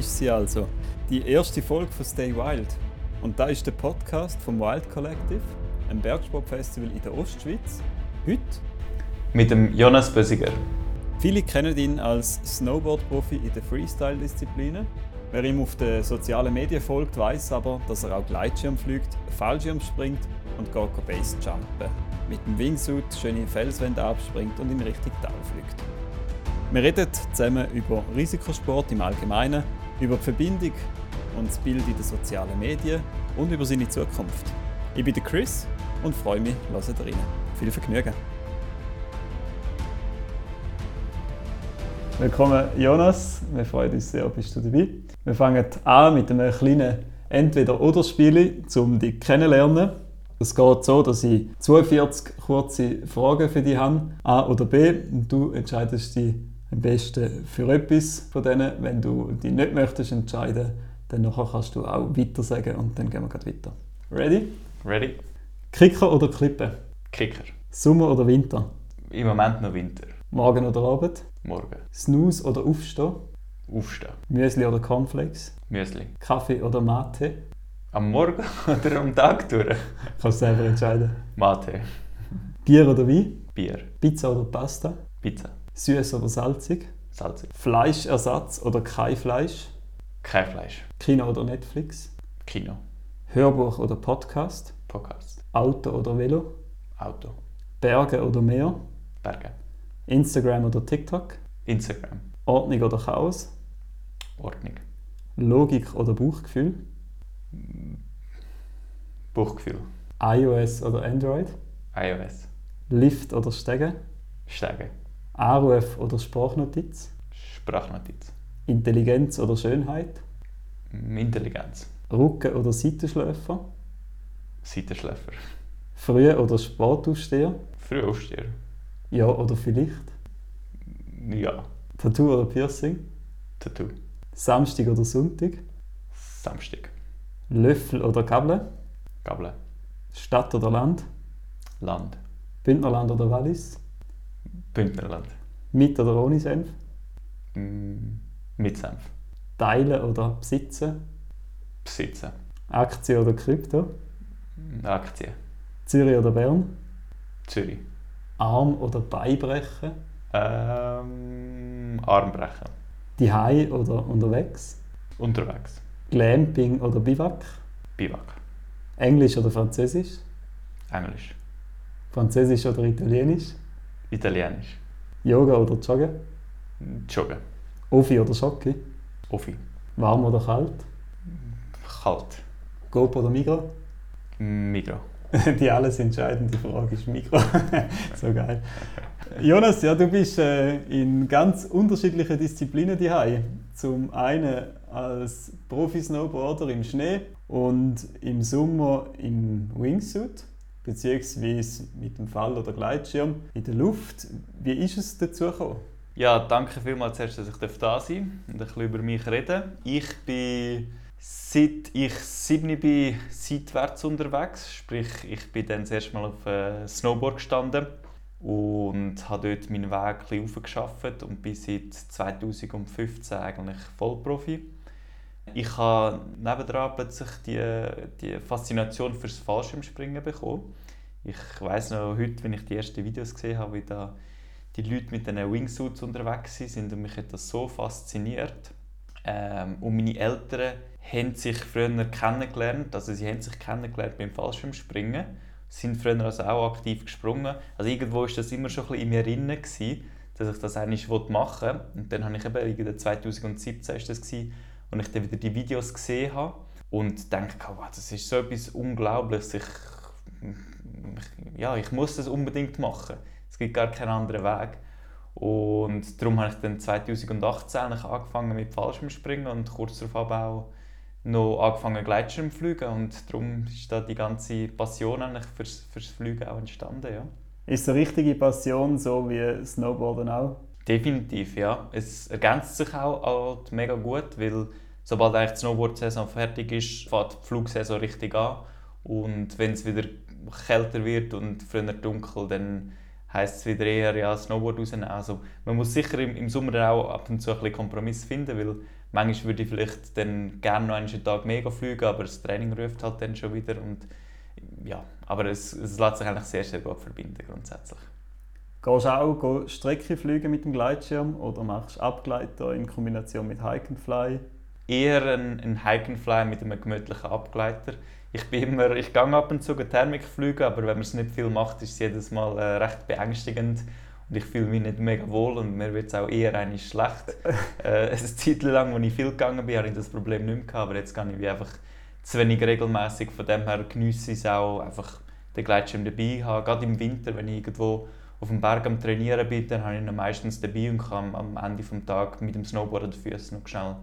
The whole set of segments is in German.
ist sie also. Die erste Folge von Stay Wild. Und da ist der Podcast vom Wild Collective, einem Bergsportfestival in der Ostschweiz. Heute mit dem Jonas Bösiger. Viele kennen ihn als Snowboard-Profi in den Freestyle-Disziplinen. Wer ihm auf den sozialen Medien folgt, weiß aber, dass er auch Gleitschirm fliegt, Fallschirm springt und gar Base-Jumpen. Mit dem Wingsuit schöne Felswände abspringt und in Richtung Tal fliegt. Wir reden zusammen über Risikosport im Allgemeinen, über die Verbindung und das Bild in den sozialen Medien und über seine Zukunft. Ich bin der Chris und freue mich, hört rein. Viel Vergnügen! Willkommen Jonas, wir freuen uns sehr, bist du dabei. Wir fangen an mit einem kleinen Entweder-Oder-Spiel, um dich kennenzulernen. Es geht so, dass ich 42 kurze Fragen für dich habe, A oder B, und du entscheidest dich am besten für etwas von denen. Wenn du dich nicht möchtest entscheiden, dann nachher kannst du auch weiter sagen und dann gehen wir gleich weiter. Ready? Ready. Kicker oder Klippe? Kicker. Sommer oder Winter? Im Moment noch Winter. Morgen oder Abend? Morgen. Snooze oder Aufstehen? Aufstehen. Müsli oder Cornflakes? Müsli. Kaffee oder Mate? Am Morgen oder am Tag durch? Kannst du selber entscheiden. Mate. Bier oder Wein? Bier. Pizza oder Pasta? Pizza. Süß oder salzig? Salzig. Fleischersatz oder kein Fleisch? Kein Fleisch. Kino oder Netflix? Kino. Hörbuch oder Podcast? Podcast. Auto oder Velo? Auto. Berge oder Meer? Berge. Instagram oder TikTok? Instagram. Ordnung oder Chaos? Ordnung. Logik oder Bauchgefühl? Bauchgefühl. iOS oder Android? iOS. Lift oder Stegen? Steigen. Anruf oder Sprachnotiz? Sprachnotiz. Intelligenz oder Schönheit? Intelligenz. Rücken- oder Seitenschläfer? Seitenschläfer. Früh- oder Sportaufsteher? Frühaufsteher. Ja oder vielleicht? Ja. Tattoo oder Piercing? Tattoo. Samstag oder Sonntag? Samstag. Löffel oder Gabel? Gabel. Stadt oder Land? Land. Bündnerland oder Wallis? Bündnerland. Mit oder ohne Senf? Mm, Mit Senf. Teilen oder besitzen? Besitzen. Aktie oder Krypto? Aktie. Zürich oder Bern? Zürich. Arm oder Beibrechen? Ähm, Armbrechen. Die oder unterwegs? Unterwegs. Glamping oder Biwak? Biwak. Englisch oder Französisch? Englisch. Französisch oder Italienisch? Italienisch. Yoga oder Joggen? Joggen. Offi oder Schocke? Offi. Warm oder kalt? Kalt. Coop oder Migro? Migro. Die alles entscheidende Frage ist Mikro. so geil. Jonas, ja, du bist äh, in ganz unterschiedlichen Disziplinen daheim. Zum einen als Profi-Snowboarder im Schnee und im Sommer im Wingsuit, beziehungsweise mit dem Fall- oder Gleitschirm in der Luft. Wie ist es dazu gekommen? Ja, danke vielmals, dass ich da sein darf und ein bisschen über mich reden. Ich bin Seit ich sieben bin, seitwärts unterwegs. Sprich, ich bin dann das erste Mal auf äh, Snowboard gestanden und habe dort meinen Weg ein bisschen und bin seit 2015 eigentlich Vollprofi. Ich habe nebendran plötzlich die, die Faszination fürs Fallschirmspringen bekommen. Ich weiß noch heute, wenn ich die ersten Videos gesehen habe, wie da die Leute mit diesen Wingsuits unterwegs sind und mich hat das so fasziniert. Ähm, und meine Eltern haben sich früher kennengelernt, also sie haben sich kennengelernt beim Fallschirmspringen, sind früher also auch aktiv gesprungen. Also irgendwo war das immer schon ein bisschen in mir drin, dass ich das eigentlich machen wollte. Und dann habe ich eben, 2017 ist das gewesen, und ich dann wieder die Videos gesehen habe und denke, wow, das ist so etwas Unglaubliches. Ich, ja, ich muss das unbedingt machen. Es gibt gar keinen anderen Weg. Und darum habe ich dann 2018 angefangen mit Fallschirmspringen und kurz darauf auch noch angefangen Gleitschirm zu fliegen und darum ist da die ganze Passion eigentlich fürs, fürs Fliegen auch entstanden, ja. Ist eine richtige Passion, so wie Snowboarden auch? Definitiv, ja. Es ergänzt sich auch halt mega gut, weil sobald eigentlich die Snowboard-Saison fertig ist, fährt die Flugsaison richtig an und wenn es wieder kälter wird und früher dunkel, dann heisst es wieder eher ja, Snowboard rausnehmen. Also man muss sicher im, im Sommer auch ab und zu ein bisschen Kompromiss finden, weil Manchmal würde ich vielleicht dann gerne noch einen Tag mega fliegen, aber das Training ruft halt dann schon wieder. Und, ja, aber es, es lässt sich eigentlich sehr, sehr gut verbinden grundsätzlich. Gehst du auch Strecke fliegen mit dem Gleitschirm oder machst du Abgleiter in Kombination mit Hike and Fly? Eher ein, ein Hike and Fly mit einem gemütlichen Abgleiter. Ich bin immer, ich gehe ab und zu Thermik fliegen, aber wenn man es nicht viel macht, ist es jedes Mal äh, recht beängstigend und ich fühle mich nicht mega wohl und mir wird es auch eher eigentlich schlecht. äh, eine Zeit lang, als ich viel gegangen bin, hatte ich das Problem nicht mehr, gehabt, aber jetzt gehe ich einfach zu wenig regelmäßig. Von dem her genieße ich es auch, einfach den Gleitschirm dabei haben. Gerade im Winter, wenn ich irgendwo auf dem Berg am Trainieren bin, dann habe ich ihn meistens dabei und kann am Ende des Tages mit dem Snowboard an den Füßen noch schnell,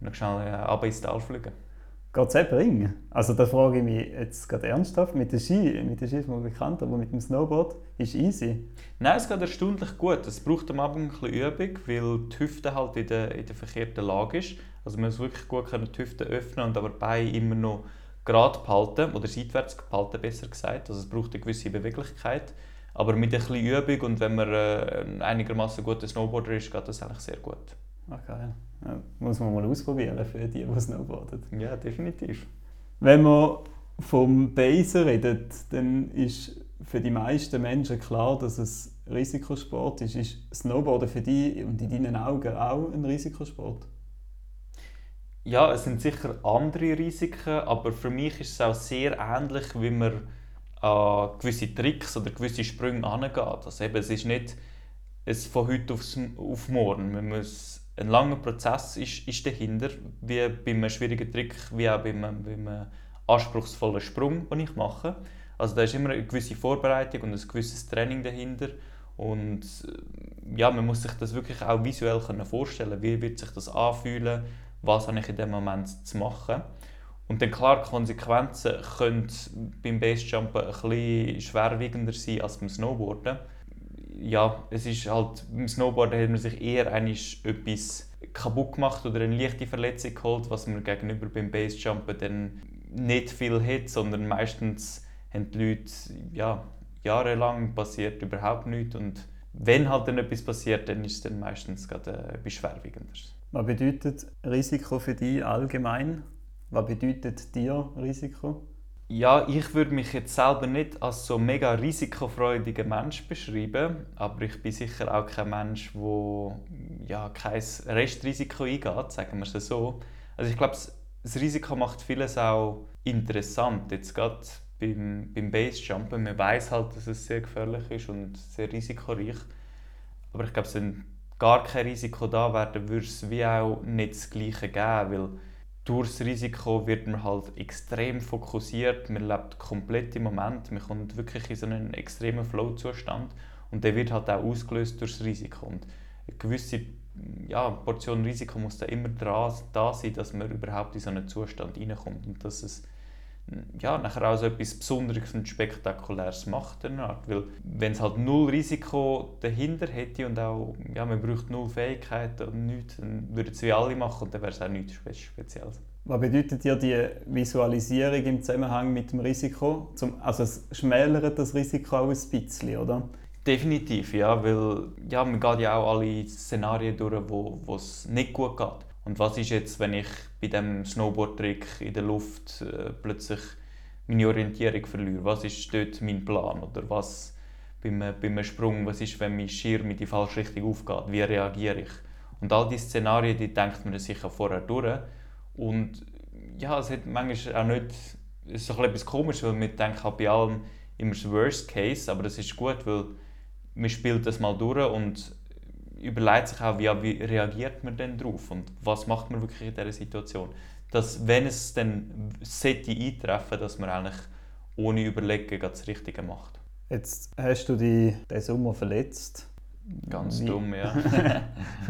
noch schnell äh, ins Tal fliegen. Geht es bringen? Also da frage ich mich jetzt gerade ernsthaft, mit dem Ski, mit dem Ski ist man bekannt, aber mit dem Snowboard ist easy? Nein, es geht erstaunlich gut. Es braucht am Anfang ein bisschen Übung, weil die Hüfte halt in der, in der verkehrten Lage ist. Also man muss wirklich gut können die Hüfte öffnen und aber die Beine immer noch gerade behalten, oder seitwärts behalten, besser gesagt. Also es braucht eine gewisse Beweglichkeit. Aber mit ein bisschen Übung und wenn man äh, einigermaßen guter Snowboarder ist, geht das eigentlich sehr gut. Okay. Ja, muss man mal ausprobieren für die, die snowboarden. Ja, definitiv. Wenn man vom Basen redet, dann ist für die meisten Menschen klar, dass es Risikosport ist. Ist Snowboarden für dich und in deinen Augen auch ein Risikosport? Ja, es sind sicher andere Risiken, aber für mich ist es auch sehr ähnlich, wie man an gewisse Tricks oder gewisse Sprünge angeht. Also eben, es ist nicht es von heute aufs, auf morgen. Man muss, ein langer Prozess ist, ist dahinter, wie bei einem schwierigen Trick, wie auch bei einem, bei einem anspruchsvollen Sprung, den ich mache. Also da ist immer eine gewisse Vorbereitung und ein gewisses Training dahinter. Und äh, ja, man muss sich das wirklich auch visuell vorstellen Wie wird sich das anfühlen? Was habe ich in dem Moment zu machen? Und dann klar, die Konsequenzen können beim Basejumpen ein bisschen schwerwiegender sein als beim Snowboarden. Ja, es ist halt, beim Snowboarden hat man sich eher etwas kaputt gemacht oder eine leichte Verletzung geholt, was man gegenüber beim Basejumpen dann nicht viel hat, sondern meistens haben die Leute ja, jahrelang passiert überhaupt nichts und wenn halt dann etwas passiert, dann ist es dann meistens gerade äh, etwas schwerwiegendes. Was bedeutet Risiko für dich allgemein? Was bedeutet dir Risiko? Ja, ich würde mich jetzt selber nicht als so mega risikofreudiger Mensch beschreiben, aber ich bin sicher auch kein Mensch, der ja, kein Restrisiko eingeht, sagen wir es so. Also ich glaube, das Risiko macht vieles auch interessant. Jetzt gerade beim, beim Basejumpen, man weiß halt, dass es sehr gefährlich ist und sehr risikoreich. Aber ich glaube, wenn gar kein Risiko da wäre, würde es wie auch nicht das Gleiche geben, weil durch das Risiko wird man halt extrem fokussiert, man lebt komplett im Moment, man kommt wirklich in so einen extremen Flow-Zustand. Und der wird halt auch ausgelöst durch das Risiko. Und eine gewisse ja, Portion Risiko muss da immer da sein, dass man überhaupt in so einen Zustand reinkommt. Und dass es ja, nachher auch so etwas Besonderes und Spektakuläres macht. Weil wenn es halt null Risiko dahinter hätte und auch ja, man braucht null Fähigkeiten und nichts, dann würden es wie alle machen und dann wäre es auch nichts Spezielles. Was bedeutet dir die Visualisierung im Zusammenhang mit dem Risiko? also es schmälert das Risiko auch ein bisschen, oder? Definitiv, ja, weil ja, man geht ja auch alle Szenarien durch, wo es nicht gut geht. Und was ist jetzt, wenn ich bei dem Snowboard-Trick in der Luft äh, plötzlich meine Orientierung verliere? Was ist dort mein Plan? Oder was beim, beim Sprung, was ist, wenn mein Schirm in die falsche Richtung aufgeht? Wie reagiere ich? Und all diese Szenarien, die denkt man sich vorher durch. Und ja, es hat manchmal auch nicht, es ist so etwas komisch, weil man denkt halt bei allem immer das Worst Case, aber das ist gut, weil man spielt das mal durch und überlegt sich auch, wie, wie reagiert man denn darauf und was macht man wirklich in dieser Situation. Dass, wenn es dann sollte eintreffen dass man eigentlich ohne Überlegen das Richtige macht. Jetzt hast du dich diesen Sommer verletzt. Ganz Wie? dumm, ja.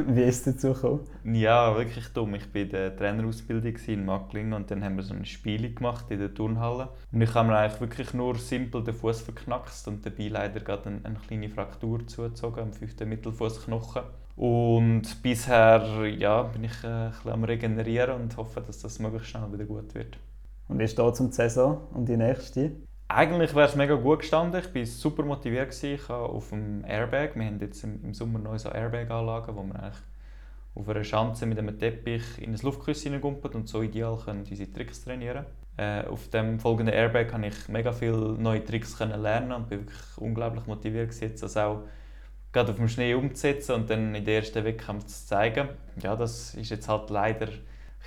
Wie ist es dazu gekommen? Ja, wirklich dumm. Ich war in der Trainerausbildung in Macklingen und dann haben wir so ein Spiel gemacht in der Turnhalle. Und ich habe mir eigentlich wirklich nur simpel den Fuß verknackst und dabei leider gerade eine, eine kleine Fraktur zugezogen am fünften Mittelfußknochen. Und bisher ja, bin ich äh, ein bisschen am Regenerieren und hoffe, dass das möglichst schnell wieder gut wird. Und wie steht es um die Saison und die nächste? Eigentlich wäre es mega gut gestanden. Ich war super motiviert. Ich habe auf dem Airbag, wir haben jetzt im Sommer neue so Airbag-Anlagen, wo man eigentlich auf einer Schanze mit einem Teppich in ein Luftkissen hineingumpelt und so ideal können diese Tricks trainieren äh, Auf dem folgenden Airbag konnte ich mega viele neue Tricks lernen und bin wirklich unglaublich motiviert gewesen, das auch gerade auf dem Schnee umzusetzen und dann in der ersten Wettkampf zu zeigen. Ja, das ist jetzt halt leider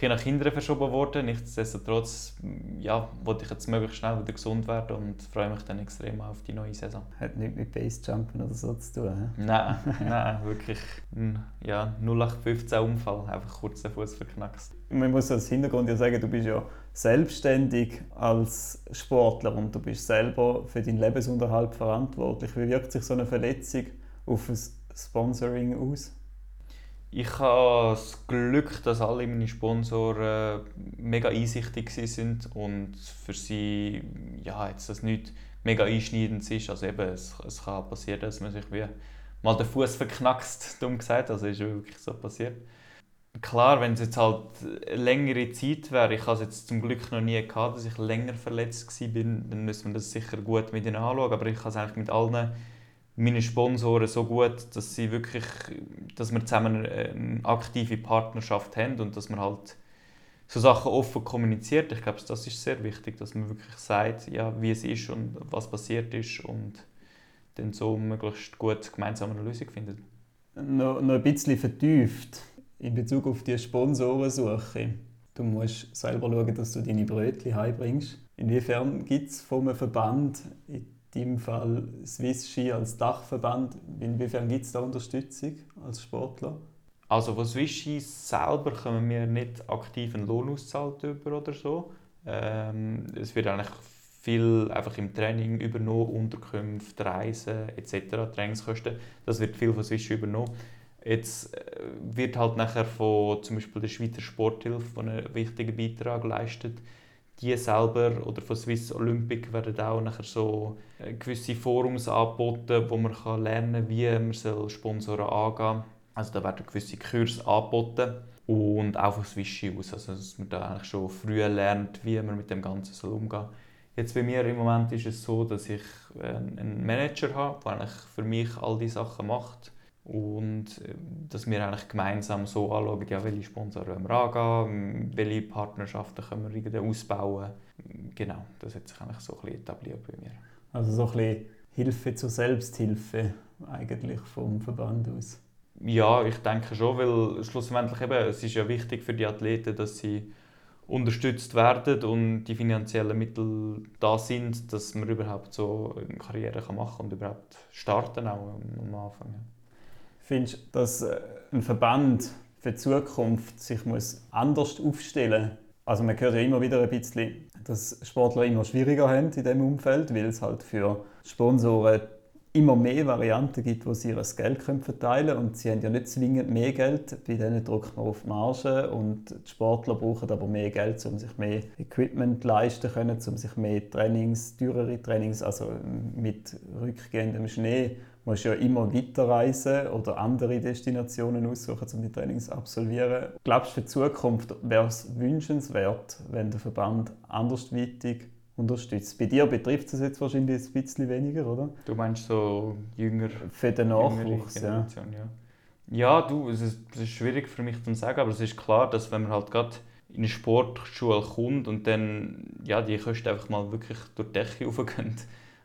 ein nach hinten verschoben worden. Nichtsdestotrotz ja, wollte ich jetzt möglichst schnell wieder gesund werden und freue mich dann extrem auf die neue Saison. Hat nichts mit Basejumpen oder so zu tun? He? Nein, nein, wirklich ein ja, 0815 Unfall, einfach kurz den Fuß verknackst. Man muss als Hintergrund ja sagen, du bist ja selbstständig als Sportler und du bist selber für deinen Lebensunterhalt verantwortlich. Wie wirkt sich so eine Verletzung auf ein Sponsoring aus? Ich habe das Glück, dass alle meine Sponsoren mega einsichtig sind und für sie ja, jetzt das nicht mega einschneidend ist. Also eben, es, es kann passieren, dass man sich wie mal den Fuß verknackst, dumm gesagt. Also ist wirklich so passiert. Klar, wenn es jetzt halt längere Zeit wäre, ich habe es jetzt zum Glück noch nie gehabt, dass ich länger verletzt war, dann müsste man das sicher gut mit ihnen anschauen. Aber ich habe es eigentlich mit allen meine Sponsoren so gut, dass sie wirklich, dass wir zusammen eine aktive Partnerschaft haben und dass man halt so Sachen offen kommuniziert. Ich glaube, das ist sehr wichtig, dass man wirklich sagt, ja, wie es ist und was passiert ist und dann so möglichst gut gemeinsam eine Lösung findet. Noch, noch ein bisschen vertieft in Bezug auf die Sponsorensuche. Du musst selber schauen, dass du deine Brötchen heimbringst. Inwiefern gibt es vom Verband in deinem Fall Swiss Ski als Dachverband, inwiefern gibt es da Unterstützung als Sportler? Also von Swiss Ski selber können wir nicht aktiv einen Lohn auszahlt über oder so. Ähm, es wird eigentlich viel einfach im Training übernommen, Unterkünfte, Reisen etc., Trainingskosten. Das wird viel von Swiss Ski übernommen. Jetzt äh, wird halt nachher von zum Beispiel der Schweizer Sporthilfe, einen wichtigen Beitrag leistet, die selber oder von Swiss Olympic werden auch nachher so äh, gewisse Forums angeboten, wo man kann lernen wie man soll Sponsoren angehen Also da werden gewisse Kurse angeboten und auch von Swiss aus, also dass man da eigentlich schon früh lernt, wie man mit dem Ganzen soll umgehen soll. Jetzt bei mir im Moment ist es so, dass ich äh, einen Manager habe, der eigentlich für mich all diese Sachen macht und äh, dass wir eigentlich gemeinsam so anschauen, ja, welche Sponsoren wollen wir angehen, welche Partnerschaften können wir irgendwie ausbauen. Genau, das hat sich eigentlich so ein bisschen etabliert bei mir. Also so ein bisschen Hilfe zur Selbsthilfe eigentlich vom Verband aus? Ja, ich denke schon, weil schlussendlich eben, es ist ja wichtig für die Athleten, dass sie unterstützt werden und die finanziellen Mittel da sind, dass man überhaupt so eine Karriere machen kann und überhaupt starten auch am Anfang. Findest du, dass äh, ein Verband für die Zukunft sich muss anders aufstellen muss? Also man hört ja immer wieder ein bisschen, dass Sportler immer schwieriger haben in diesem Umfeld, weil es halt für Sponsoren immer mehr Varianten gibt, wo sie ihr Geld verteilen können. Und sie haben ja nicht zwingend mehr Geld, bei denen drückt man auf die Marge. Und die Sportler brauchen aber mehr Geld, um sich mehr Equipment leisten können, um sich mehr Trainings, teurere Trainings, also mit rückgehendem Schnee musst ja immer weiterreisen oder andere Destinationen aussuchen, um die Trainings zu absolvieren. Glaubst du, für die Zukunft wäre es wünschenswert, wenn der Verband andersweitig unterstützt? Bei dir betrifft es jetzt wahrscheinlich ein bisschen weniger, oder? Du meinst so jünger? Für den Nachwuchs, ja. ja. Ja, du, es ist, es ist schwierig für mich zu sagen, aber es ist klar, dass wenn man halt gerade in eine Sportschule kommt und dann ja, die Kosten einfach mal wirklich durch die Decke raufgehen,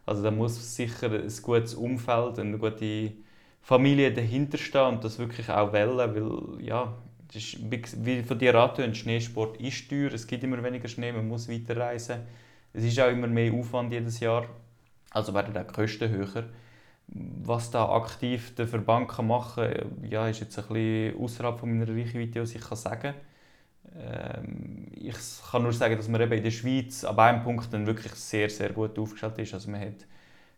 also da muss sicher ein gutes Umfeld und eine gute Familie dahinter stehen und das wirklich auch wählen, weil ja, ist, wie von dir angetönt, Schneesport ist teuer, es gibt immer weniger Schnee, man muss weiterreisen. Es ist auch immer mehr Aufwand jedes Jahr, also werden auch die Kosten höher. Was da aktiv der Verband machen kann, ja, ist jetzt ein bisschen außerhalb meiner Reichweite, was ich sagen kann. Ähm, ich kann nur sagen, dass man eben in der Schweiz ab einem Punkt dann wirklich sehr, sehr gut aufgestellt ist. Also man hat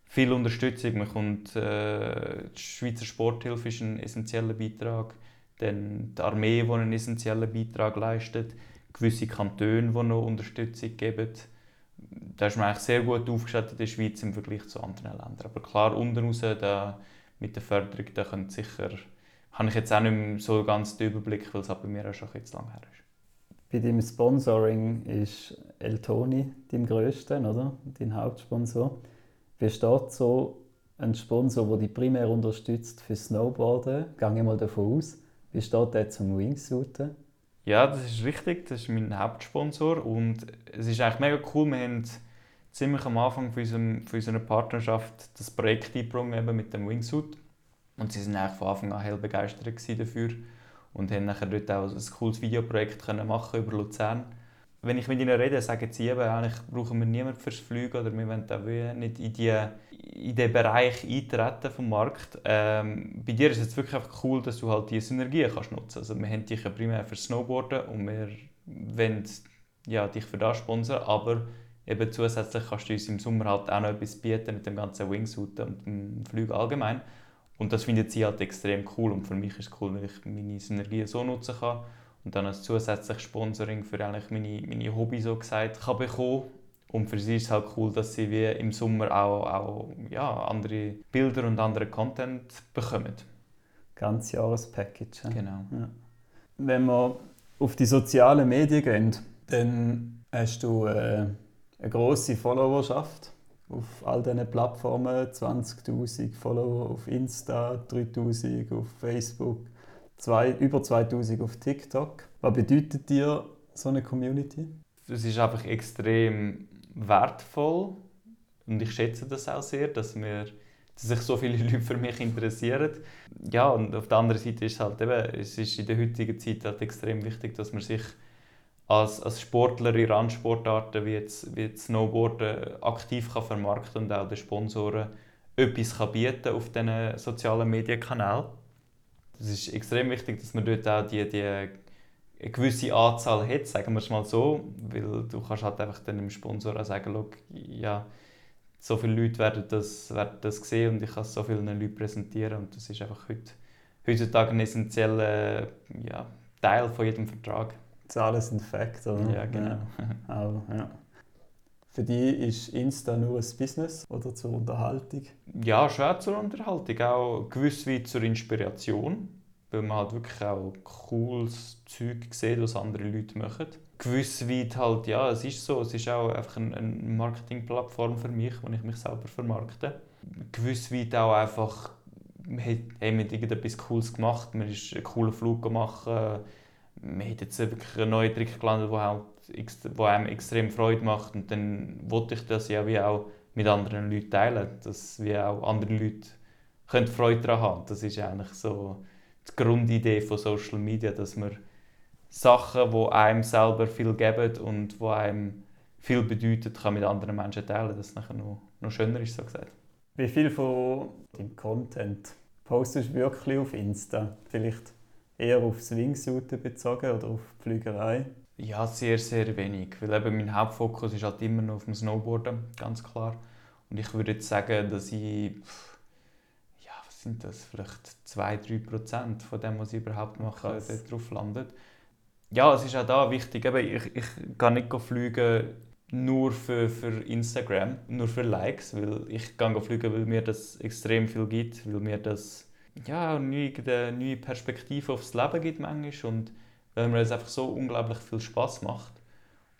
viel Unterstützung, man kommt, äh, die Schweizer Sporthilfe ist ein essentieller Beitrag, dann die Armee, die einen essentiellen Beitrag leistet, gewisse Kantone, die noch Unterstützung geben. Da ist man eigentlich sehr gut aufgestellt in der Schweiz im Vergleich zu anderen Ländern. Aber klar, unten raus, da, mit der Förderung, da sicher, habe ich jetzt auch nicht mehr so ganz den Überblick, weil es bei mir auch schon ein bisschen zu lange her ist. Bei deinem Sponsoring ist Eltoni dein größter, oder? Dein Hauptsponsor. Wie steht so ein Sponsor, der dich primär unterstützt für Snowboarden? Gehe mal davon aus. Wie steht der zum Wingsuiten? Ja, das ist richtig. Das ist mein Hauptsponsor und es ist eigentlich mega cool. Wir haben ziemlich am Anfang von, unserem, von unserer Partnerschaft das Projekt eingebracht mit dem Wingsuit und sie sind eigentlich von Anfang an hell begeistert dafür und haben nachher dort auch ein cooles Videoprojekt können machen über Luzern. Wenn ich mit ihnen rede, sagen sie eben, eigentlich brauchen wir niemanden fürs Fliegen oder wir wollen auch nicht in, die, in den Bereich eintreten vom Markt. Ähm, bei dir ist es wirklich einfach cool, dass du halt diese Synergien kannst nutzen Also wir haben dich ja primär für Snowboarden und wir wollen ja, dich für das sponsern, aber eben zusätzlich kannst du uns im Sommer halt auch noch etwas bieten mit dem ganzen Wingsuit und dem Flug allgemein. Und das findet sie halt extrem cool und für mich ist es cool, wenn ich meine Synergien so nutzen kann und dann als zusätzliches Sponsoring für eigentlich meine, meine Hobby so gesagt kann bekommen. Und für sie ist es halt cool, dass sie wie im Sommer auch, auch ja, andere Bilder und anderen Content bekommen. Ganz Jahrespackage. Ja? Genau. Ja. Wenn wir auf die sozialen Medien gehen, dann hast du äh, eine große Followerschaft auf all diesen Plattformen. 20.000 Follower auf Insta, 3.000 auf Facebook, zwei, über 2.000 auf TikTok. Was bedeutet dir so eine Community? Es ist einfach extrem wertvoll und ich schätze das auch sehr, dass, wir, dass sich so viele Leute für mich interessieren. Ja, und auf der anderen Seite ist es halt eben, es ist in der heutigen Zeit halt extrem wichtig, dass man sich als, als Sportler in Randsportarten wie jetzt, wie jetzt Snowboarden aktiv kann vermarkten und auch den Sponsoren etwas kann bieten auf diesen sozialen Medienkanälen. Es ist extrem wichtig, dass man dort auch die, die eine gewisse Anzahl hat, sagen wir es mal so, weil du kannst halt einfach dem Sponsor auch sagen, ja, so viele Leute werden das, werden das sehen und ich kann so vielen Leuten präsentieren und das ist einfach heute, heutzutage ein essentieller ja, Teil von jedem Vertrag. Zahlen sind Fakt, oder? Ja, genau. Ja. Auch, ja. Für dich ist Insta nur ein Business oder zur Unterhaltung? Ja, schon zur Unterhaltung, auch gewiss wie zur Inspiration, weil man halt wirklich auch cooles Zeug sieht, was andere Leute machen. Gewiss weit halt, ja, es ist so, es ist auch einfach eine Marketingplattform für mich, wo ich mich selber vermarkte. Gewiss weit auch einfach, hey, man hat irgendetwas Cooles gemacht, man ist einen coolen Flug gemacht, man hat jetzt wirklich einen neuen Trick gelandet, der halt, wo einem extrem Freude macht und dann wollte ich das ja wie auch mit anderen Leuten teilen, dass wie auch andere Leute können Freude daran haben. Das ist eigentlich so die Grundidee von Social Media, dass man Sachen, die einem selber viel geben und die einem viel bedeutet, kann mit anderen Menschen teilen, dass es nachher noch, noch schöner ist, so gesagt. Wie viel von deinem Content postest du wirklich auf Insta? Vielleicht eher auf Swingsuiten bezogen oder auf die Flügerei? Ja, sehr, sehr wenig. Weil eben mein Hauptfokus ist halt immer noch auf dem Snowboarden, ganz klar. Und ich würde jetzt sagen, dass ich, ja, was sind das, vielleicht 2-3 Prozent von dem, was ich überhaupt mache, dort drauf landet. Ja, es ist auch da wichtig, eben, ich, ich kann nicht fliegen nur für, für Instagram, nur für Likes, weil ich kann fliegen, weil mir das extrem viel gibt, weil mir das ja, eine neue Perspektive aufs Leben gibt manchmal und weil mir es einfach so unglaublich viel Spaß macht.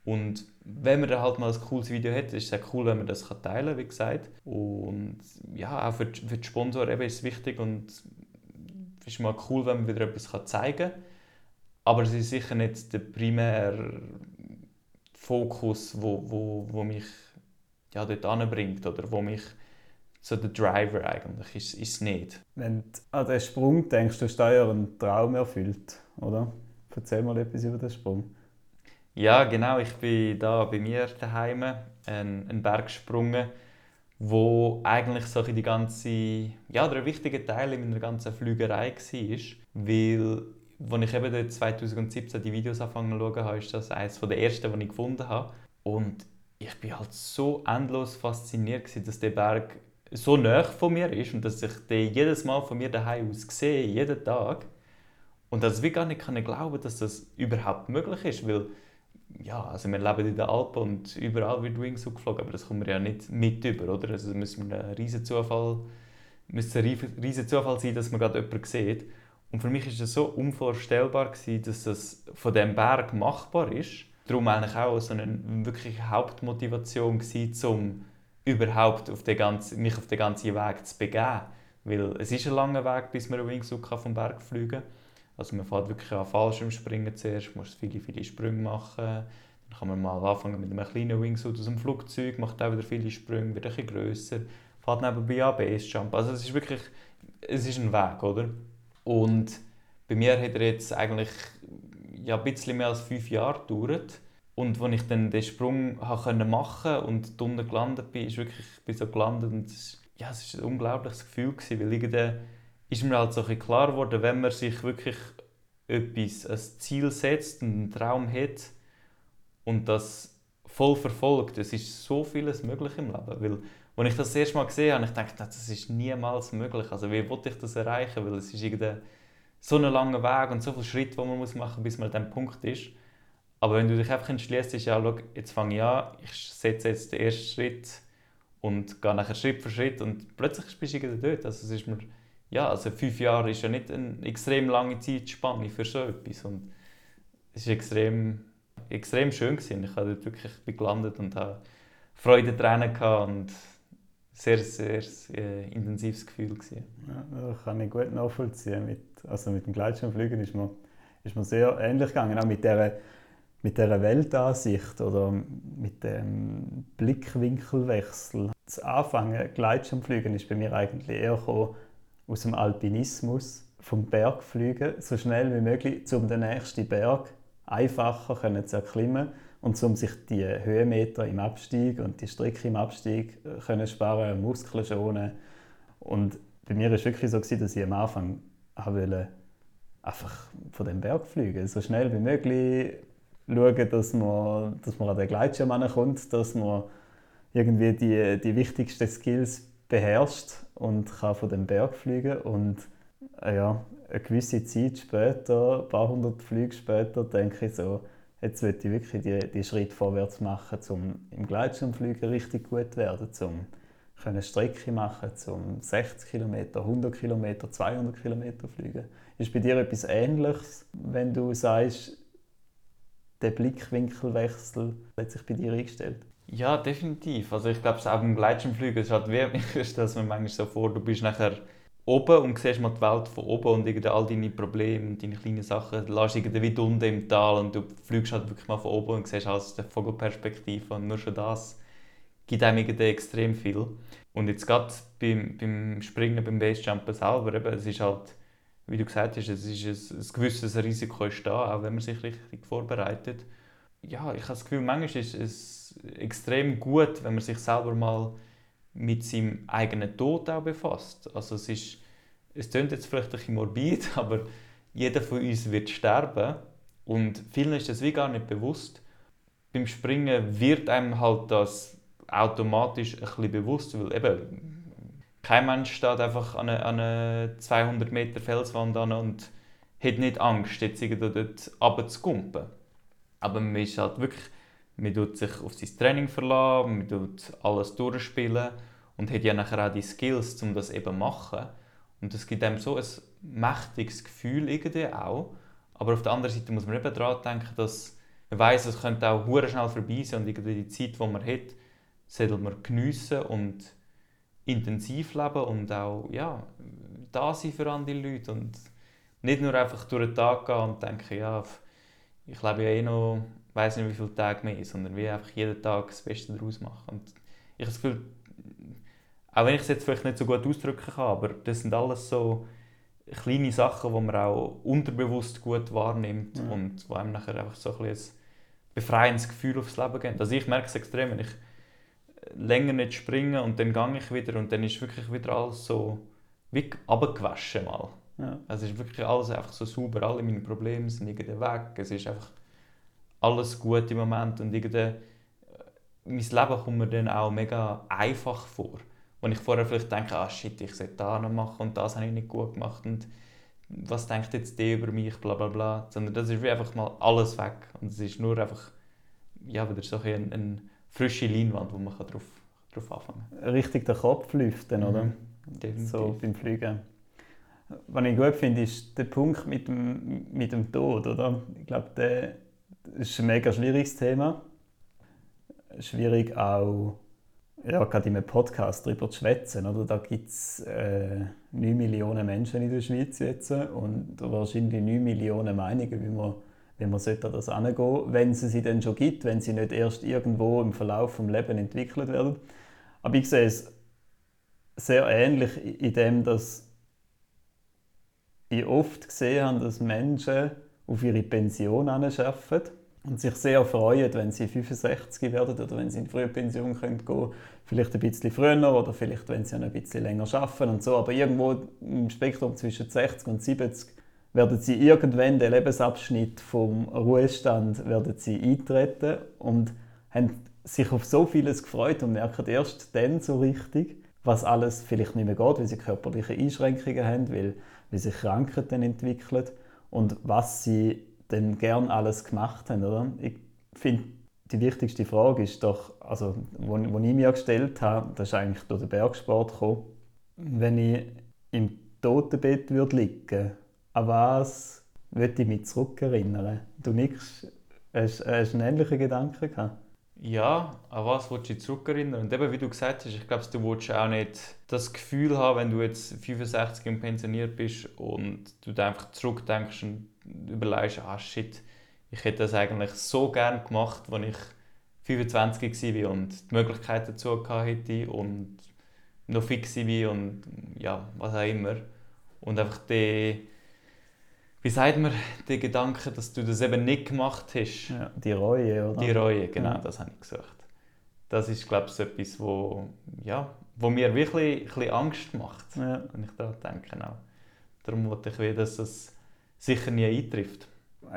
Und wenn man dann halt mal ein cooles Video hat, ist es sehr cool, wenn man das teilen kann, wie gesagt. Und ja, auch für die, für die Sponsoren ist es wichtig und es ist mal cool, wenn man wieder etwas zeigen kann. Aber es ist sicher nicht der primäre Fokus, wo, wo, wo mich ja, dort anbringt oder wo mich so der Driver eigentlich, ist, es nicht. Wenn du an den Sprung denkst, du hast da ja einen Traum erfüllt, oder? Erzähl mal etwas über den Sprung. Ja, genau. Ich bin da bei mir daheim einen, einen Berg gesprungen, wo eigentlich so die ganze, ja, der wichtige Teil in meiner ganzen Flügerei war, weil als ich eben 2017 die Videos angefangen zu schauen habe, ist das eines der ersten, die ich gefunden habe. Und ich bin halt so endlos fasziniert, dass der Berg so nah von mir ist und dass ich den jedes Mal von mir daheim aus sehe, jeden Tag. Und dass ich gar nicht kann glauben dass das überhaupt möglich ist, weil ja, also wir leben in den Alpen und überall wird Wingsuit geflogen, aber das kommen wir ja nicht mit über, oder? Also es müsste ein riesen Zufall, sein, dass man gerade jemanden sieht. Und für mich ist es so unvorstellbar gewesen, dass das von dem Berg machbar ist. Darum eigentlich auch so eine wirkliche Hauptmotivation gewesen, um überhaupt auf den ganzen, mich auf den ganzen Weg zu begeben. Weil es ist ein langer Weg, bis man einen Wingsuit vom Berg fliegen kann. Also man fährt wirklich an Fallschirmspringen zuerst, muss viele, viele Sprünge machen. Dann kann man mal anfangen mit einem kleinen Wingsuit aus dem Flugzeug, macht auch wieder viele Sprünge, wird ein bisschen grösser, fährt nebenbei an Basejump. Also es ist wirklich, es ist ein Weg, oder? Und bei mir hat er jetzt eigentlich ja, ein bisschen mehr als fünf Jahre gedauert. Und als ich dann den Sprung machen konnte und unten gelandet bin, ist wirklich, ich bin so gelandet und es, ja, es war ein unglaubliches Gefühl, gewesen, weil irgendwie ist mir halt so ein klar geworden, wenn man sich wirklich etwas als Ziel setzt, einen Traum hat und das voll verfolgt, es ist so vieles möglich im Leben. Weil, als ich das, das erste Mal gesehen habe, ich dachte, das ist niemals möglich. Also wie wollte ich das erreichen? Weil es ist irgendwie so ein langer Weg und so viele Schritte, die man machen muss, bis man an diesem Punkt ist. Aber wenn du dich einfach entschließt, ja, schau, jetzt fange ich an, ich setze jetzt den ersten Schritt und gehe nachher Schritt für Schritt und plötzlich bist du dort. Also es ist mir, ja, also fünf Jahre ist ja nicht eine extrem lange Zeitspanne für so etwas und es war extrem, extrem schön gewesen. Ich habe dort wirklich gelandet und habe Freude Tränen gehabt und sehr, sehr, sehr äh, intensives Gefühl gewesen. Ja, das kann ich gut nachvollziehen. Mit, also mit dem Gleitschirmfliegen ist mir, ist mir sehr ähnlich gegangen, auch mit der mit dieser Weltansicht oder mit dem Blickwinkelwechsel. Das Anfangen Gleitschirmfliegen ist bei mir eigentlich eher aus dem Alpinismus, vom Bergfliegen, so schnell wie möglich, um den nächsten Berg einfacher können zu erklimmen und um sich die Höhenmeter im Abstieg und die Strecke im Abstieg äh, können sparen, Muskeln schonen. Und bei mir war es wirklich so, dass ich am Anfang einfach von dem Berg fliegen, so schnell wie möglich schauen, dass man, dass man an den Gleitschirm kommt, dass man irgendwie die, die wichtigsten Skills beherrscht und kann von dem Berg fliegen und äh, ja, eine gewisse Zeit später, ein paar hundert Flüge später, denke ich so, jetzt will ich wirklich die, die Schritt vorwärts machen, um im Gleitschirmfliegen richtig gut zu werden, um eine Strecke machen, um 60 km, 100 km, 200 km fliegen. Ist bei dir etwas Ähnliches, wenn du sagst, der Blickwinkelwechsel hat sich bei dir eingestellt? Ja, definitiv. Also ich glaube, auch beim Gleitschirmfliegen ist halt wie, stelle mir manchmal so vor, du bist nachher oben und siehst mal die Welt von oben und irgendwie all deine Probleme und deine kleinen Sachen lässt irgendwie wie unten im Tal und du fliegst halt wirklich mal von oben und siehst alles aus der Vogelperspektive und nur schon das gibt einem irgendwie extrem viel. Und jetzt gerade beim, beim Springen, beim Basejumpen selber, eben, es ist halt wie du gesagt hast, es ist ein, ein gewisses Risiko ist da, auch wenn man sich richtig vorbereitet. Ja, ich habe das Gefühl, manchmal ist es extrem gut, wenn man sich selber mal mit seinem eigenen Tod auch befasst. Also es ist, es klingt jetzt vielleicht ein bisschen morbid, aber jeder von uns wird sterben und vielen ist das wie gar nicht bewusst. Beim Springen wird einem halt das automatisch ein bisschen bewusst, weil eben kein Mensch steht einfach an einer, eine 200 Meter Felswand an und hat nicht Angst, jetzt dort runterzukumpen. Aber man ist halt wirklich, man tut sich auf sein Training verlassen, man tut alles durchspielen und hat ja nachher auch die Skills, um das eben zu machen. Und das gibt einem so ein mächtiges Gefühl irgendwie auch. Aber auf der anderen Seite muss man eben daran denken, dass man weiß, es könnte auch schnell vorbei sein und irgendwie die Zeit, die man hat, sollte man geniessen und intensiv leben und auch ja, da sein für andere Leute und nicht nur einfach durch den Tag gehen und denken, ja, ich lebe ja eh noch, weiß nicht wie viele Tage mehr, sondern wie einfach jeden Tag das Beste daraus machen. Und ich habe das Gefühl, auch wenn ich es jetzt vielleicht nicht so gut ausdrücken kann, aber das sind alles so kleine Sachen, die man auch unterbewusst gut wahrnimmt ja. und wo einem nachher einfach so ein, ein befreiendes Gefühl aufs Leben geben. Also ich merke es extrem, wenn ich länger nicht springen und dann gehe ich wieder und dann ist wirklich wieder alles so wie abgewaschen mal. Ja. Es ist wirklich alles einfach so sauber, alle meine Probleme sind irgendwie weg, es ist einfach alles gut im Moment und irgendwie äh, mein Leben kommt mir dann auch mega einfach vor. Wenn ich vorher vielleicht denke, ah shit, ich sollte das noch machen und das habe ich nicht gut gemacht und was denkt jetzt der über mich, bla bla bla. Sondern das ist wie einfach mal alles weg und es ist nur einfach ja, wieder so ein, ein frische Leinwand, wo man drauf, drauf anfangen kann. Richtig den Kopf lüften, mhm. oder? Definitiv. So beim Fliegen. Was ich gut finde, ist der Punkt mit dem, mit dem Tod, oder? Ich glaube, das ist ein mega schwieriges Thema. Schwierig auch ja, gerade in einem Podcast darüber zu schwätzen. Oder? Da gibt es äh, 9 Millionen Menschen in der Schweiz jetzt und wahrscheinlich 9 Millionen Meinungen, wie man, man sollte das angehen wenn es sie denn schon gibt, wenn sie nicht erst irgendwo im Verlauf des Lebens entwickelt werden. Aber ich sehe es sehr ähnlich in dem, dass ich oft gesehen habe, dass Menschen auf ihre Pension arbeiten und sich sehr freuen, wenn sie 65 werden oder wenn sie in die Frühpension gehen können. Vielleicht ein bisschen früher oder vielleicht, wenn sie ein bisschen länger arbeiten und so. Aber irgendwo im Spektrum zwischen 60 und 70 werden sie irgendwann den Lebensabschnitt vom Ruhestand werden sie eintreten und haben sich auf so vieles gefreut und merken erst dann so richtig, was alles vielleicht nicht mehr geht, weil sie körperliche Einschränkungen haben, weil, weil sich Krankheiten entwickeln und was sie dann gern alles gemacht haben. Oder? Ich finde, die wichtigste Frage ist doch, also, wo, ich mir gestellt habe, das ist eigentlich durch den Bergsport gekommen, wenn ich im Totenbett würde liegen an was würde ich mich zurückerinnern? Du nix, hast, hast einen ähnlichen Gedanken gehabt? Ja, an was willst du dich zurückerinnern? Und eben, wie du gesagt hast, ich glaube, du willst auch nicht das Gefühl haben, wenn du jetzt 65 und pensioniert bist und du einfach zurückdenkst und überlegst, ah shit, ich hätte das eigentlich so gern gemacht, als ich 25 war und die Möglichkeit dazu hatte und noch fix war und ja, was auch immer. Und einfach die, wie sagt man, der Gedanke, dass du das eben nicht gemacht hast. Ja, die Reue, oder? Die Reue, genau, ja. das habe ich gesucht. Das ist, glaube ich, so etwas, wo, ja, wo mir wirklich ein bisschen Angst macht, ja. wenn ich daran denke. Auch. Darum wollte ich wieder, dass das sicher nie eintrifft.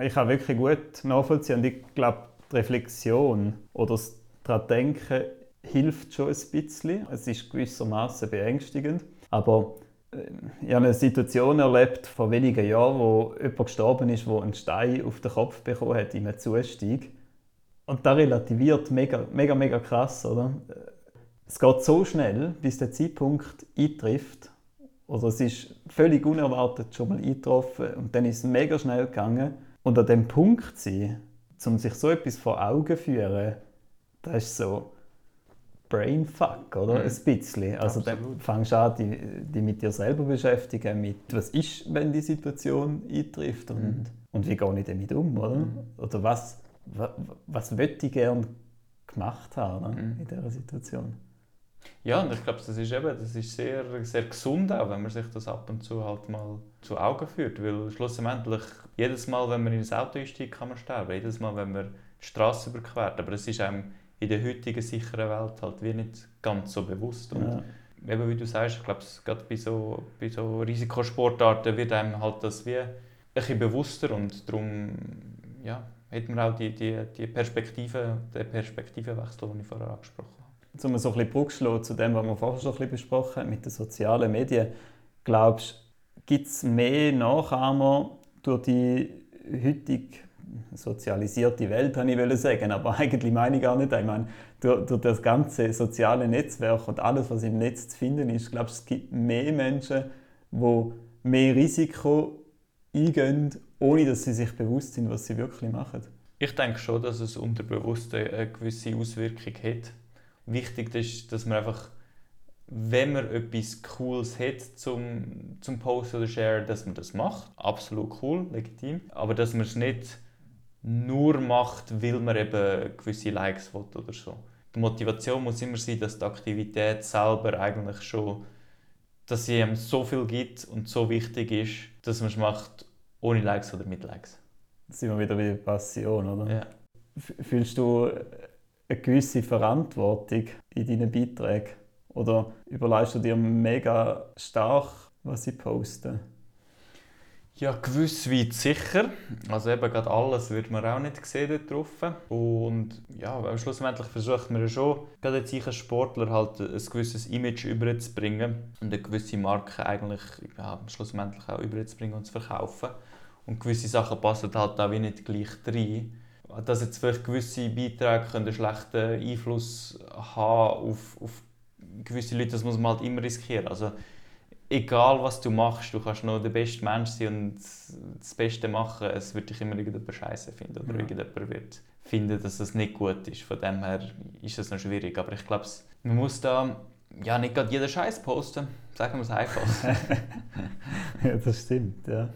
Ich kann wirklich gut nachvollziehen und ich glaube, die Reflexion oder das daran denken hilft schon ein bisschen. Es ist gewissermaßen beängstigend, aber ich habe eine Situation erlebt vor wenigen Jahren, wo jemand gestorben ist, der einen Stein auf den Kopf bekommen hat in einem Zustieg. Und das relativiert mega, mega, mega krass, oder? Es geht so schnell, bis der Zeitpunkt eintrifft oder es ist völlig unerwartet schon mal eingetroffen und dann ist es mega schnell gegangen. Und an dem Punkt sein, um sich so etwas vor Augen zu führen, das ist so Brainfuck, oder? Mhm. Ein bisschen. Also Absolut. dann fängst du an, dich die mit dir selber beschäftigen, mit was ist, wenn die Situation eintrifft und, mhm. und wie gehe ich damit um, oder? Mhm. Oder was, was, was möchte ich gerne gemacht haben mhm. in dieser Situation? Ja, und ich glaube, das ist eben, das ist sehr, sehr gesund auch, wenn man sich das ab und zu halt mal zu Augen führt, weil schlussendlich jedes Mal, wenn man in ein Auto einsteigt, kann man sterben, jedes Mal, wenn man die Straße überquert, aber es ist einem in der heutigen sicheren Welt halt wie nicht ganz so bewusst und ja. eben wie du sagst, ich glaube, gerade bei so, bei so Risikosportarten wird einem halt das wie ein bisschen bewusster und darum ja, hat man auch die, die, die Perspektive, den Perspektivenwechsel, den ich vorher angesprochen habe um so ein bisschen Brücke zu zu dem, was wir vorher schon ein bisschen besprochen haben mit den sozialen Medien, glaubst du, gibt es mehr Nachahmer durch die heutige sozialisierte Welt, habe ich sagen, aber eigentlich meine ich gar nicht. Ich meine, durch, durch das ganze soziale Netzwerk und alles, was im Netz zu finden ist, glaube ich, es gibt mehr Menschen, die mehr Risiko eingehen, ohne dass sie sich bewusst sind, was sie wirklich machen. Ich denke schon, dass es unterbewusst eine gewisse Auswirkung hat wichtig ist, dass man einfach, wenn man etwas Cooles hat zum, zum Posten oder Share, dass man das macht. Absolut cool, legitim. Aber dass man es nicht nur macht, weil man eben gewisse Likes will oder so. Die Motivation muss immer sein, dass die Aktivität selber eigentlich schon, dass sie einem so viel gibt und so wichtig ist, dass man es macht ohne Likes oder mit Likes. Das sind wir wieder bei Passion, oder? Ja. Fühlst du eine gewisse Verantwortung in deinen Beiträgen? Oder überlegst du dir mega stark, was sie posten? Ja, gewiss weit sicher. Also eben gerade alles wird man auch nicht sehen dort drauf. Und ja, schlussendlich versucht man ja schon, gerade jetzt als Sportler halt ein gewisses Image überzubringen und eine gewisse Marke eigentlich ja, schlussendlich auch überzubringen und zu verkaufen. Und gewisse Sachen passen halt auch wie nicht gleich rein dass jetzt vielleicht gewisse Beiträge einen schlechten Einfluss haben auf, auf gewisse Leute, das muss man halt immer riskieren. Also egal was du machst, du kannst noch der beste Mensch sein und das Beste machen, es wird dich immer irgendjemand scheiße finden oder ja. irgendjemand wird finden, dass es nicht gut ist. Von dem her ist es noch schwierig. Aber ich glaube, man muss da ja, nicht gerade jeden Scheiß posten, sagen wir es einfach. ja, das stimmt, ja.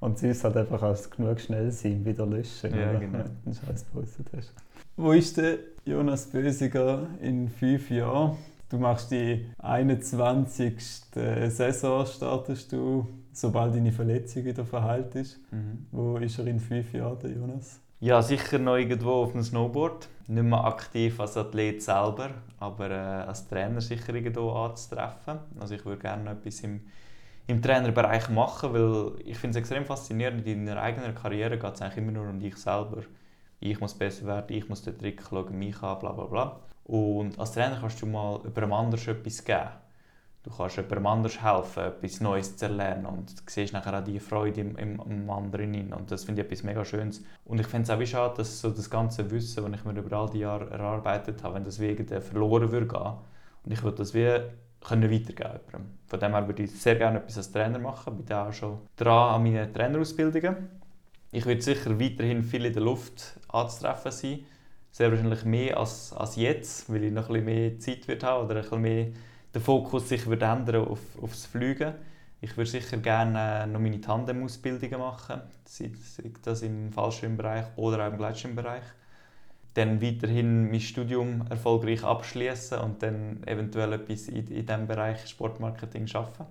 Und sie ist halt einfach als genug schnell sein, wieder löschen, ja, oder? genau. wenn du Scheiß postet hast. Wo ist der Jonas Bösiger in fünf Jahren? Du machst die 21. Saison, startest du, sobald deine Verletzung wieder verheilt ist. Mhm. Wo ist er in fünf Jahren, der Jonas? Ja, sicher noch irgendwo auf dem Snowboard. Nicht mehr aktiv als Athlet selber, aber äh, als Trainer sicher irgendwo anzutreffen. Also ich würde gerne noch etwas im, im Trainerbereich machen, weil ich finde es extrem faszinierend. In deiner eigenen Karriere geht es eigentlich immer nur um dich selber. Ich muss besser werden, ich muss den Trick schauen, mich an, bla bla bla. Und als Trainer kannst du mal jemandem anders etwas geben. Du kannst jemandem anders helfen, etwas Neues zu erlernen und du siehst nachher auch die Freude im, im, im anderen rein. Und das finde ich etwas mega Schönes. Und ich finde es auch wie schade, dass so das ganze Wissen, das ich mir über all die Jahre erarbeitet habe, wenn das wie verloren würde. Und ich würde das wie können weitergeben können. Von dem her würde ich sehr gerne etwas als Trainer machen. Ich bin auch schon dran an meinen Trainerausbildungen. Ich würde sicher weiterhin viel in der Luft anzutreffen sein sehr wahrscheinlich mehr als, als jetzt, weil ich noch ein bisschen mehr Zeit wird haben oder ein bisschen mehr der Fokus sich wird ändern auf, aufs Fliegen. Ich würde sicher gerne noch meine Tandem-Ausbildungen machen, sei das im Fallschirmbereich oder auch im Gleitschirmbereich. Dann weiterhin mein Studium erfolgreich abschließen und dann eventuell etwas in, in diesem Bereich Sportmarketing schaffen.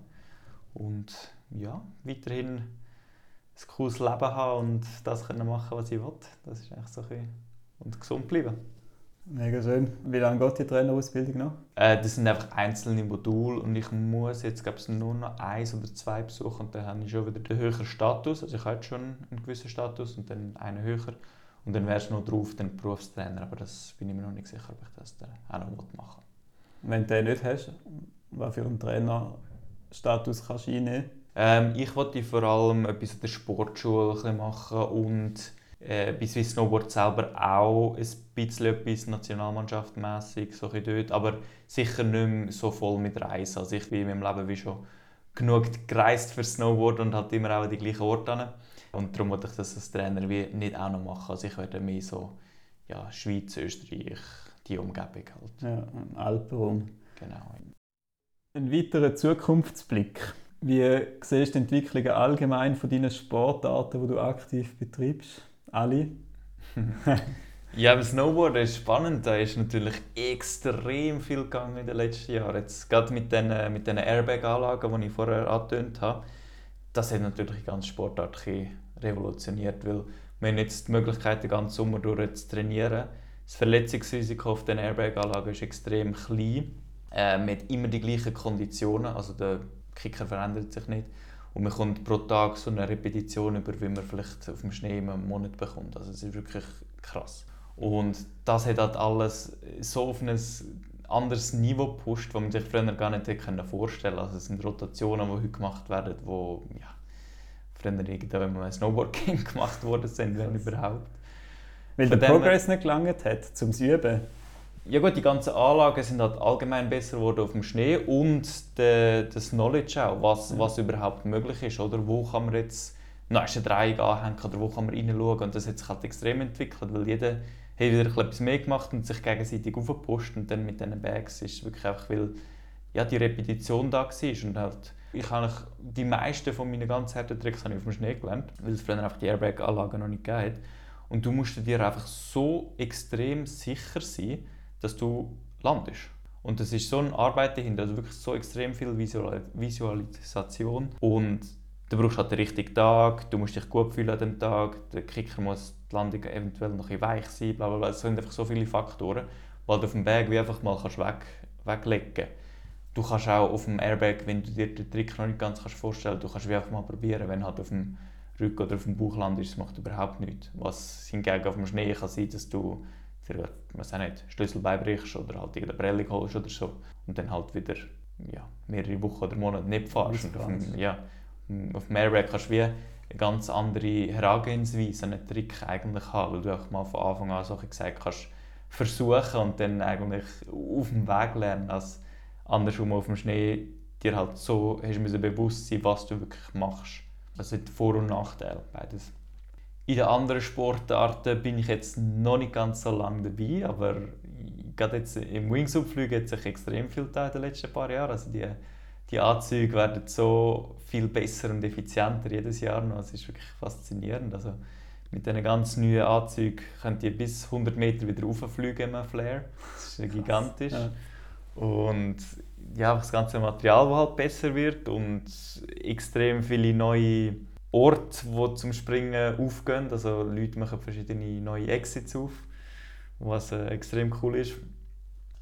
Und ja, weiterhin ein cooles Leben haben und das können machen, was ich will. Das ist eigentlich so ein bisschen und gesund bleiben. Mega schön. Wie lange geht die Trainerausbildung noch? Äh, das sind einfach einzelne Module und ich muss jetzt glaube ich, nur noch eins oder zwei besuchen und dann habe ich schon wieder den höheren Status. Also ich habe schon einen gewissen Status und dann einen höher. Und dann wärst du noch drauf, den Berufstrainer. Aber das bin ich mir noch nicht sicher, ob ich das dann auch noch machen Wenn du den nicht hast, was für einen Trainerstatus kannst du einnehmen? Ähm, ich wollte vor allem etwas in der Sportschule machen und äh, bei Swiss Snowboard selber auch ein bisschen etwas nationalmannschaftmässig so dort, aber sicher nicht mehr so voll mit Reisen. Also ich bin in meinem Leben wie schon genug gereist für Snowboard und halt immer auch an die gleichen Orte hin. Und darum wollte ich das als Trainer wie nicht auch noch machen. Also ich werde mehr so ja, Schweiz, Österreich, die Umgebung halt. Ja, Alpenraum. Genau. Ein weiterer Zukunftsblick. Wie siehst du die Entwicklungen allgemein von deinen Sportarten, die du aktiv betreibst? Alle. ja, beim Snowboarden ist spannend. Da ist natürlich extrem viel gegangen in den letzten Jahren. Jetzt gerade mit den, mit den Airbag-Anlagen, die ich vorher angetönt habe, das hat natürlich die ganze Sportart revolutioniert, weil wir haben jetzt die Möglichkeit, den ganzen Sommer durch zu trainieren. Das Verletzungsrisiko auf den Airbag-Anlagen ist extrem klein. Äh, man immer die gleichen Konditionen, also der Kicker verändert sich nicht. Und man kommt pro Tag so eine Repetition über, wie man vielleicht auf dem Schnee einen Monat bekommt. Also es ist wirklich krass. Und das hat halt alles so auf ein anderes Niveau gepusht, das man sich früher gar nicht hätte vorstellen konnte. Also es sind Rotationen, die heute gemacht werden, wo ja, früher irgendwann mal ein Snowboard King gemacht worden sind, wenn überhaupt. Weil der Progress nicht gelangt hat, zum Üben. Ja gut, die ganzen Anlagen sind halt allgemein besser geworden auf dem Schnee und de, das Knowledge auch, was, ja. was überhaupt möglich ist, oder? Wo kann man jetzt eine Dreieck anhängen oder wo kann man reinschauen und das hat sich halt extrem entwickelt, weil jeder hat wieder etwas mehr gemacht und sich gegenseitig aufgepusht und dann mit diesen Bags ist wirklich einfach, weil ja, die Repetition da war und halt ich habe die meisten von meinen ganz harten Tricks habe ich auf dem Schnee gelernt, weil es früher einfach die Airbag-Anlagen noch nicht gegeben hat. Und du musst dir einfach so extrem sicher sein, dass du landest. Und das ist so eine Arbeit dahinter, also wirklich so extrem viel Visualisation. Und du brauchst halt den richtigen Tag, du musst dich gut fühlen an dem Tag, der Kicker muss die Landung eventuell noch ein weich sein, bla bla bla. Es sind einfach so viele Faktoren, weil du auf dem Berg wie einfach mal kannst weg, weglegen Du kannst auch auf dem Airbag, wenn du dir den Trick noch nicht ganz kannst vorstellen du kannst wie einfach mal probieren, wenn halt auf dem Rücken oder auf dem Bauch landest, das macht überhaupt nichts. Was hingegen auf dem Schnee kann sein, dass du dir was auch nicht, Schlüssel beibrichst oder halt irgendeine Prellung holst oder so und dann halt wieder ja, mehrere Wochen oder Monate nicht fahrst. Und auf dem, ja, auf Airbag kannst du wie eine ganz andere Herangehensweise, einen Trick eigentlich haben, weil du auch mal von Anfang an solche gesagt kannst, versuchen und dann eigentlich auf dem Weg lernen, als andersrum auf dem Schnee dir halt so hast du bewusst sein, was du wirklich machst. Also hat Vor- und Nachteile, beides. In den anderen Sportarten bin ich jetzt noch nicht ganz so lange dabei, aber gerade jetzt im Wingsup-Flug hat sich extrem viel getan in den letzten paar Jahren. Also die, die Anzüge werden so viel besser und effizienter jedes Jahr noch. Es ist wirklich faszinierend. Also mit diesen ganz neuen Anzügen könnt ihr bis 100 Meter wieder rauffliegen im Flare. Das ist gigantisch. Ja. Und ja, das ganze Material, das halt besser wird und extrem viele neue Orte, die zum Springen aufgehen. Also Leute machen verschiedene neue Exits auf, was äh, extrem cool ist.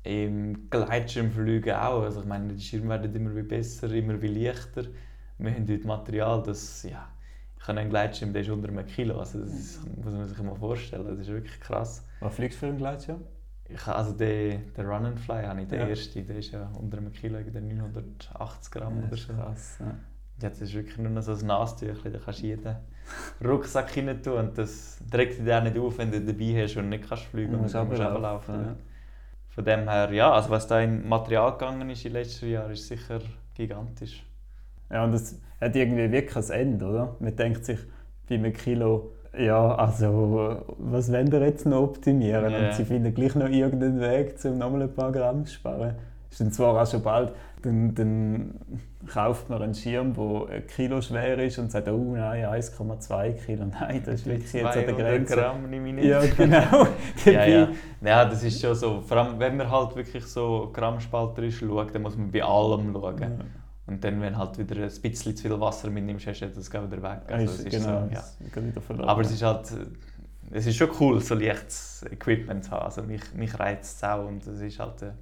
Im Gleitschirmfliegen auch. Also ich meine, die Schirme werden immer wie besser, immer wie leichter. Wir haben heute Material, das ja, ich habe einen Gleitschirm, der ist unter einem Kilo. Also das muss man sich mal vorstellen. Das ist wirklich krass. Was fliegst du für einen Gleitschirm? Ich, also den, den Run and Fly habe ich, der ja. erste, der ist ja unter einem Kilo, der 980 Gramm ja, oder so. Krass, ja. Jetzt ist wirklich nur noch so ein Nastüchchen, da kannst du jeden Rucksack rein tun und das trägt dich auch nicht auf, wenn du dabei hast und nicht kannst fliegen und musst runterlaufen. Ja. Von dem her, ja, also was da in Material gegangen ist in den letzten Jahren, ist sicher gigantisch. Ja, und das hat irgendwie wirklich ein Ende, oder? Man denkt sich, bei einem Kilo ja, also was wollen wir jetzt noch optimieren? Yeah. Und sie finden gleich noch irgendeinen Weg, um nochmal ein paar Gramm zu sparen. Ist dann zwar auch schon bald, dann, dann kauft man einen Schirm, der ein Kilo schwer ist und sagt, oh nein, 1,2 Kilo. Nein, das ist wirklich jetzt an der Grenze. Gramm nehme ich nicht. Ja, genau. ja, ja. ja, das ist schon so. Vor allem, wenn man halt wirklich so grammspalterisch schaut, dann muss man bei allem schauen. Ja. Und dann, wenn halt wieder ein bisschen zu viel Wasser mitnimmst, hast du das wieder weg. Also, es ist genau, so, ja. Aber es ist halt, es ist schon cool, so leichtes Equipment zu haben. Also mich, mich reizt es auch und es ist halt ein,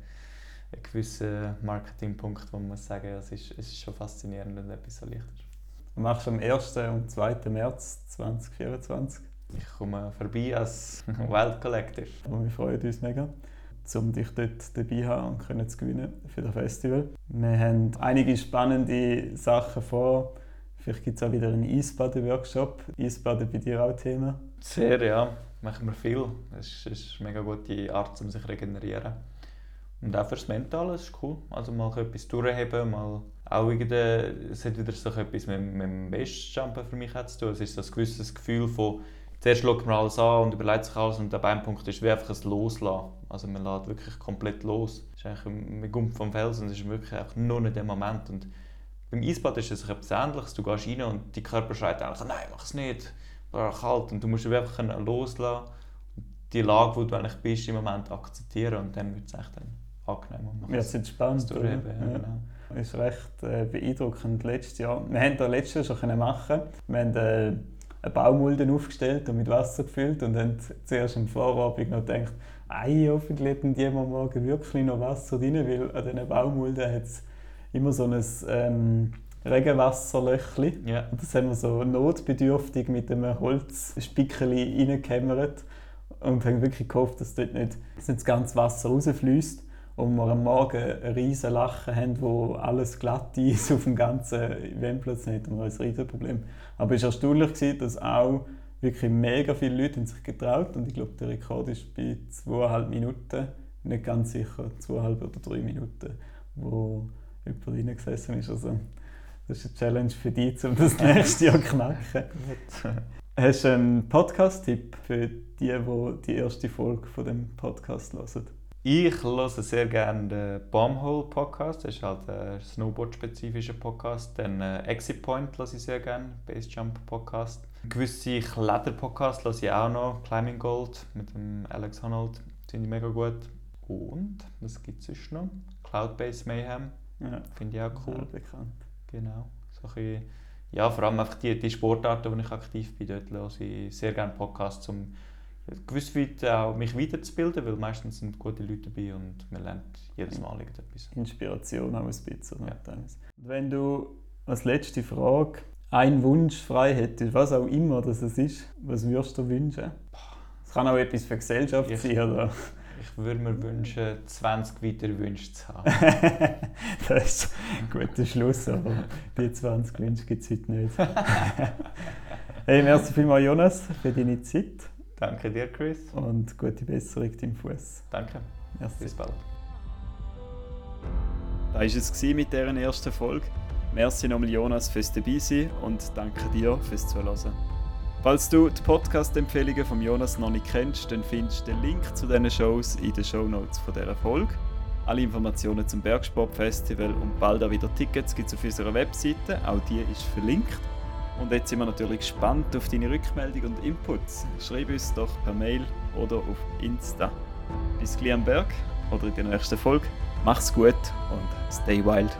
ein gewisser Marketingpunkt, wo man muss sagen, es ist, es ist schon faszinierend, wenn etwas so leicht ist. Du machst am 1. und 2. März 2024. Ich komme vorbei als Wild Collective. Und wir freuen uns mega um dich dort dabei zu haben und können zu gewinnen für das Festival. Wir haben einige spannende Sachen vor. Vielleicht gibt es auch wieder einen Eisbaden-Workshop. Eisbaden bei dir auch Thema? Sehr, ja. Machen wir viel. Es ist, eine mega gute Art, um sich zu regenerieren. Und auch fürs Mentale ist cool. Also mal etwas durchheben, mal auch es hat wieder so etwas mit, mit dem Bestjumpen für mich zu tun. Es ist so ein gewisses Gefühl von zuerst schaut man alles an und überlegt sich alles und der Beinpunkt ist wie einfach ein Loslassen. Also man lädt wirklich komplett los. Es ist eigentlich, man kommt vom Felsen es ist wirklich einfach nur in dem Moment. Und beim Eisbad ist es etwas Ähnliches. Du gehst rein und dein Körper schreit eigentlich, nein, mach es nicht, es kalt. Und du musst einfach loslassen und die Lage, wo du eigentlich bist, im Moment akzeptieren und dann wird es echt dann angenehm. Ja, es ist spannend. Ja. Genau. Das ist recht äh, beeindruckend letztes Jahr. Wir haben das letztes Jahr schon machen. Wir haben, äh, eine Baumulde aufgestellt und mit Wasser gefüllt und dann zuerst am Vorabend noch gedacht, ei, hoffentlich die am Morgen wirklich noch Wasser drin, weil an diesen Baumulden hat es immer so ein ähm, Regenwasserlöchli. Yeah. Und das haben wir so notbedürftig mit einem Holzspickeli reingehämmert und haben wirklich gehofft, dass dort nicht das ganze Wasser rausfließt und wir am Morgen ein riesen Lachen haben, wo alles glatt ist auf dem ganzen Eventplatz, dann hätten wir ein riesen Problem. Aber es war erstaunlich, dass auch wirklich mega viele Leute sich getraut und ich glaube, der Rekord ist bei zweieinhalb Minuten, nicht ganz sicher, zweieinhalb oder drei Minuten, wo jemand reingesessen ist. Also, das ist eine Challenge für dich, um das nächste Jahr zu knacken. Hast du einen Podcast-Tipp für die, die die erste Folge von dem Podcast hören? Ich höre sehr gerne den Bombhole Podcast, das ist halt ein Snowboard-spezifischer Podcast. Dann äh, Exit Point höre ich sehr gerne, Basejump Podcast. Gewisse Kletterpodcasts höre ich auch noch, Climbing Gold mit dem Alex Honnold, finde ich mega gut. Und, was gibt es sonst noch? Cloudbase Mayhem, ja. finde ich auch cool. Bekannt. Genau. So ein ja, vor allem einfach die, die Sportarten, wo ich aktiv bin, dort höre ich sehr gerne Podcasts, um gewiss weit auch mich weiterzubilden, weil meistens sind gute Leute dabei und man lernt jedes Mal irgendetwas. Inspiration auch ein bisschen. Ja. Wenn du als letzte Frage einen Wunsch frei hättest, was auch immer das ist, was würdest du wünschen? Es kann auch etwas für die Gesellschaft ich, sein, oder? Ich würde mir wünschen, 20 weitere Wünsche zu haben. das ist ein guter Schluss, aber die 20 Wünsche gibt es heute nicht. hey, merci vielmals, Jonas, für deine Zeit. Danke dir, Chris. Und gute Besserung deinem Fuß. Danke. Merci. Bis bald. Das war es mit dieser ersten Folge. Merci nochmal Jonas fürs dabei sein und danke dir fürs Zuhören. Falls du die Podcast-Empfehlungen von Jonas noch nicht kennst, dann findest du den Link zu diesen Shows in den Show Notes dieser Folge. Alle Informationen zum Bergsportfestival und bald auch wieder Tickets gibt es auf unserer Webseite, auch die ist verlinkt. Und jetzt sind wir natürlich gespannt auf deine Rückmeldung und Inputs. Schreib uns doch per Mail oder auf Insta. Bis gleich am Berg oder in der nächsten Folge. Mach's gut und stay wild.